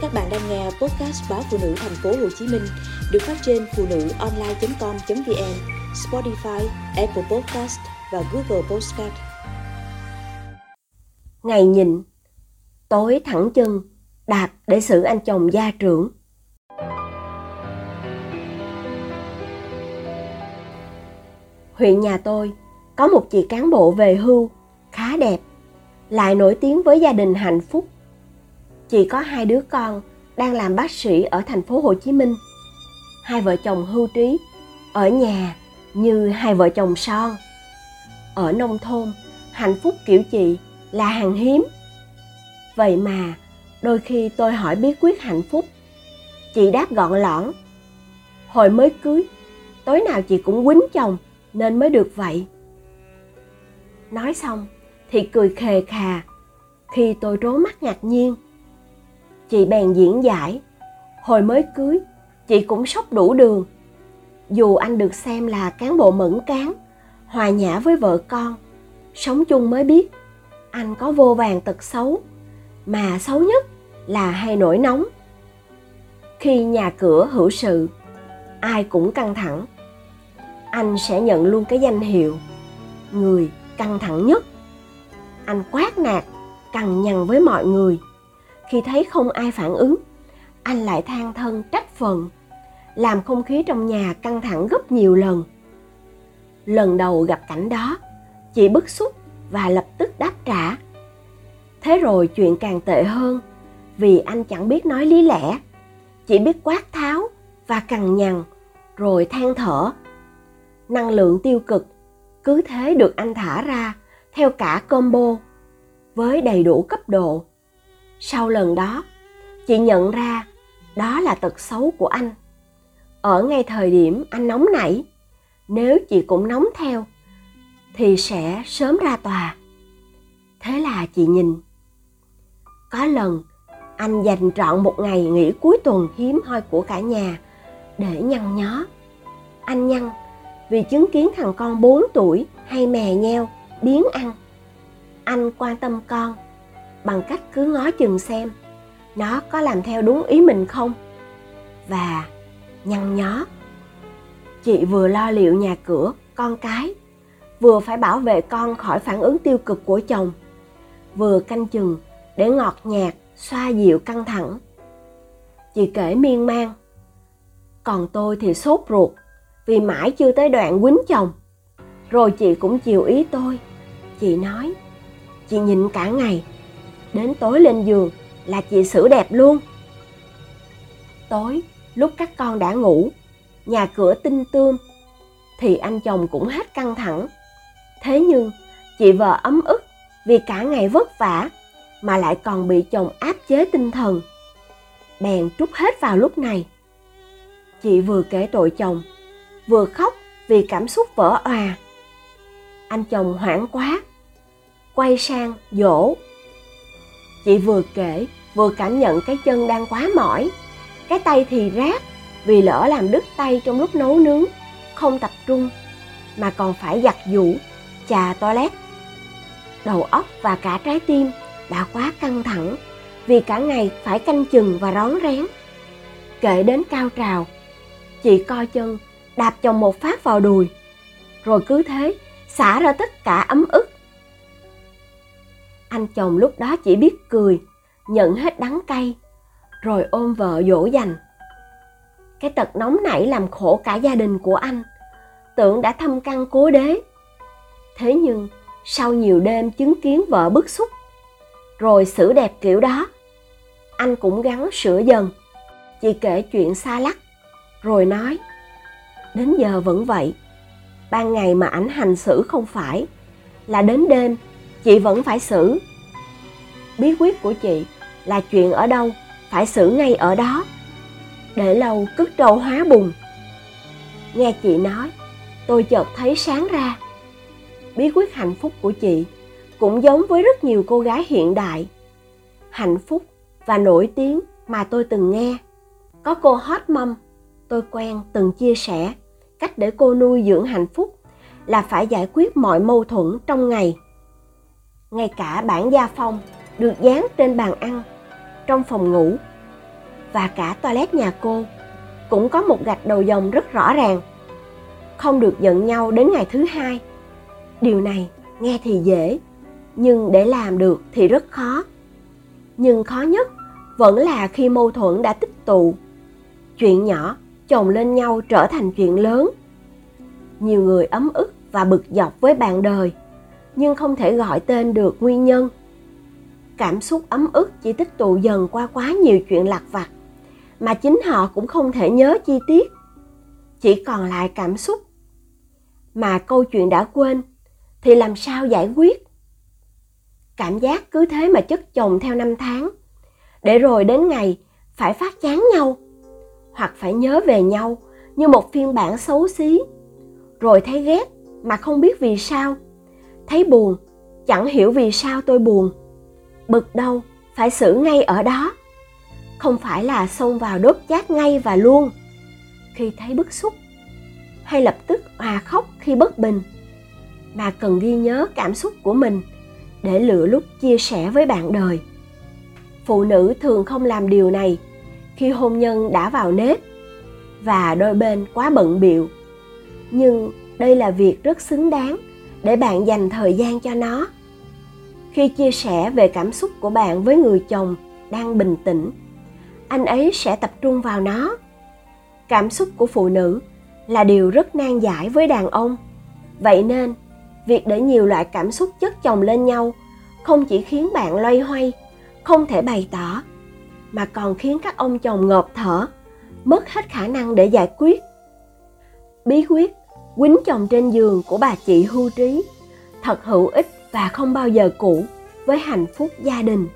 Các bạn đang nghe podcast báo phụ nữ thành phố Hồ Chí Minh được phát trên phụ nữ online.com.vn, Spotify, Apple Podcast và Google Podcast. Ngày nhịn, tối thẳng chân, đạt để xử anh chồng gia trưởng. Huyện nhà tôi có một chị cán bộ về hưu khá đẹp, lại nổi tiếng với gia đình hạnh phúc Chị có hai đứa con đang làm bác sĩ ở thành phố Hồ Chí Minh. Hai vợ chồng hưu trí ở nhà như hai vợ chồng son. Ở nông thôn, hạnh phúc kiểu chị là hàng hiếm. Vậy mà, đôi khi tôi hỏi bí quyết hạnh phúc. Chị đáp gọn lõn. Hồi mới cưới, tối nào chị cũng quýnh chồng nên mới được vậy. Nói xong thì cười khề khà khi tôi trố mắt ngạc nhiên chị bèn diễn giải. Hồi mới cưới, chị cũng sốc đủ đường. Dù anh được xem là cán bộ mẫn cán, hòa nhã với vợ con, sống chung mới biết anh có vô vàng tật xấu, mà xấu nhất là hay nổi nóng. Khi nhà cửa hữu sự, ai cũng căng thẳng. Anh sẽ nhận luôn cái danh hiệu người căng thẳng nhất. Anh quát nạt cằn nhằn với mọi người khi thấy không ai phản ứng, anh lại than thân trách phận, làm không khí trong nhà căng thẳng gấp nhiều lần. Lần đầu gặp cảnh đó, chị bức xúc và lập tức đáp trả. Thế rồi chuyện càng tệ hơn, vì anh chẳng biết nói lý lẽ. Chỉ biết quát tháo và cằn nhằn, rồi than thở. Năng lượng tiêu cực cứ thế được anh thả ra theo cả combo, với đầy đủ cấp độ sau lần đó, chị nhận ra đó là tật xấu của anh. Ở ngay thời điểm anh nóng nảy, nếu chị cũng nóng theo, thì sẽ sớm ra tòa. Thế là chị nhìn. Có lần, anh dành trọn một ngày nghỉ cuối tuần hiếm hoi của cả nhà để nhăn nhó. Anh nhăn vì chứng kiến thằng con 4 tuổi hay mè nheo biến ăn. Anh quan tâm con bằng cách cứ ngó chừng xem nó có làm theo đúng ý mình không. Và nhăn nhó, chị vừa lo liệu nhà cửa, con cái, vừa phải bảo vệ con khỏi phản ứng tiêu cực của chồng, vừa canh chừng để ngọt nhạt xoa dịu căng thẳng. Chị kể miên man, còn tôi thì sốt ruột vì mãi chưa tới đoạn quýnh chồng, rồi chị cũng chiều ý tôi. Chị nói, chị nhịn cả ngày đến tối lên giường là chị xử đẹp luôn. Tối, lúc các con đã ngủ, nhà cửa tinh tươm, thì anh chồng cũng hết căng thẳng. Thế nhưng, chị vợ ấm ức vì cả ngày vất vả mà lại còn bị chồng áp chế tinh thần. Bèn trút hết vào lúc này. Chị vừa kể tội chồng, vừa khóc vì cảm xúc vỡ òa. Anh chồng hoảng quá, quay sang dỗ Chị vừa kể, vừa cảm nhận cái chân đang quá mỏi. Cái tay thì rác vì lỡ làm đứt tay trong lúc nấu nướng, không tập trung, mà còn phải giặt giũ, chà toilet. Đầu óc và cả trái tim đã quá căng thẳng vì cả ngày phải canh chừng và rón rén. Kể đến cao trào, chị co chân đạp chồng một phát vào đùi, rồi cứ thế xả ra tất cả ấm ức anh chồng lúc đó chỉ biết cười, nhận hết đắng cay, rồi ôm vợ dỗ dành. Cái tật nóng nảy làm khổ cả gia đình của anh, tưởng đã thâm căn cố đế. Thế nhưng, sau nhiều đêm chứng kiến vợ bức xúc, rồi xử đẹp kiểu đó, anh cũng gắng sửa dần. Chị kể chuyện xa lắc, rồi nói, đến giờ vẫn vậy, ban ngày mà ảnh hành xử không phải, là đến đêm chị vẫn phải xử bí quyết của chị là chuyện ở đâu, phải xử ngay ở đó. Để lâu cất trâu hóa bùn. Nghe chị nói, tôi chợt thấy sáng ra. Bí quyết hạnh phúc của chị cũng giống với rất nhiều cô gái hiện đại. Hạnh phúc và nổi tiếng mà tôi từng nghe. Có cô hot mom, tôi quen từng chia sẻ cách để cô nuôi dưỡng hạnh phúc là phải giải quyết mọi mâu thuẫn trong ngày. Ngay cả bản gia phong được dán trên bàn ăn trong phòng ngủ và cả toilet nhà cô cũng có một gạch đầu dòng rất rõ ràng. Không được giận nhau đến ngày thứ hai. Điều này nghe thì dễ, nhưng để làm được thì rất khó. Nhưng khó nhất vẫn là khi mâu thuẫn đã tích tụ. Chuyện nhỏ chồng lên nhau trở thành chuyện lớn. Nhiều người ấm ức và bực dọc với bạn đời, nhưng không thể gọi tên được nguyên nhân. Cảm xúc ấm ức chỉ tích tụ dần qua quá nhiều chuyện lặt vặt, mà chính họ cũng không thể nhớ chi tiết. Chỉ còn lại cảm xúc. Mà câu chuyện đã quên, thì làm sao giải quyết? Cảm giác cứ thế mà chất chồng theo năm tháng, để rồi đến ngày phải phát chán nhau hoặc phải nhớ về nhau như một phiên bản xấu xí rồi thấy ghét mà không biết vì sao thấy buồn chẳng hiểu vì sao tôi buồn bực đâu, phải xử ngay ở đó. Không phải là xông vào đốt chát ngay và luôn. Khi thấy bức xúc, hay lập tức hòa khóc khi bất bình, mà cần ghi nhớ cảm xúc của mình để lựa lúc chia sẻ với bạn đời. Phụ nữ thường không làm điều này khi hôn nhân đã vào nếp và đôi bên quá bận biệu nhưng đây là việc rất xứng đáng để bạn dành thời gian cho nó khi chia sẻ về cảm xúc của bạn với người chồng đang bình tĩnh, anh ấy sẽ tập trung vào nó. Cảm xúc của phụ nữ là điều rất nan giải với đàn ông. Vậy nên, việc để nhiều loại cảm xúc chất chồng lên nhau không chỉ khiến bạn loay hoay, không thể bày tỏ, mà còn khiến các ông chồng ngộp thở, mất hết khả năng để giải quyết. Bí quyết quýnh chồng trên giường của bà chị hưu trí thật hữu ích và không bao giờ cũ với hạnh phúc gia đình.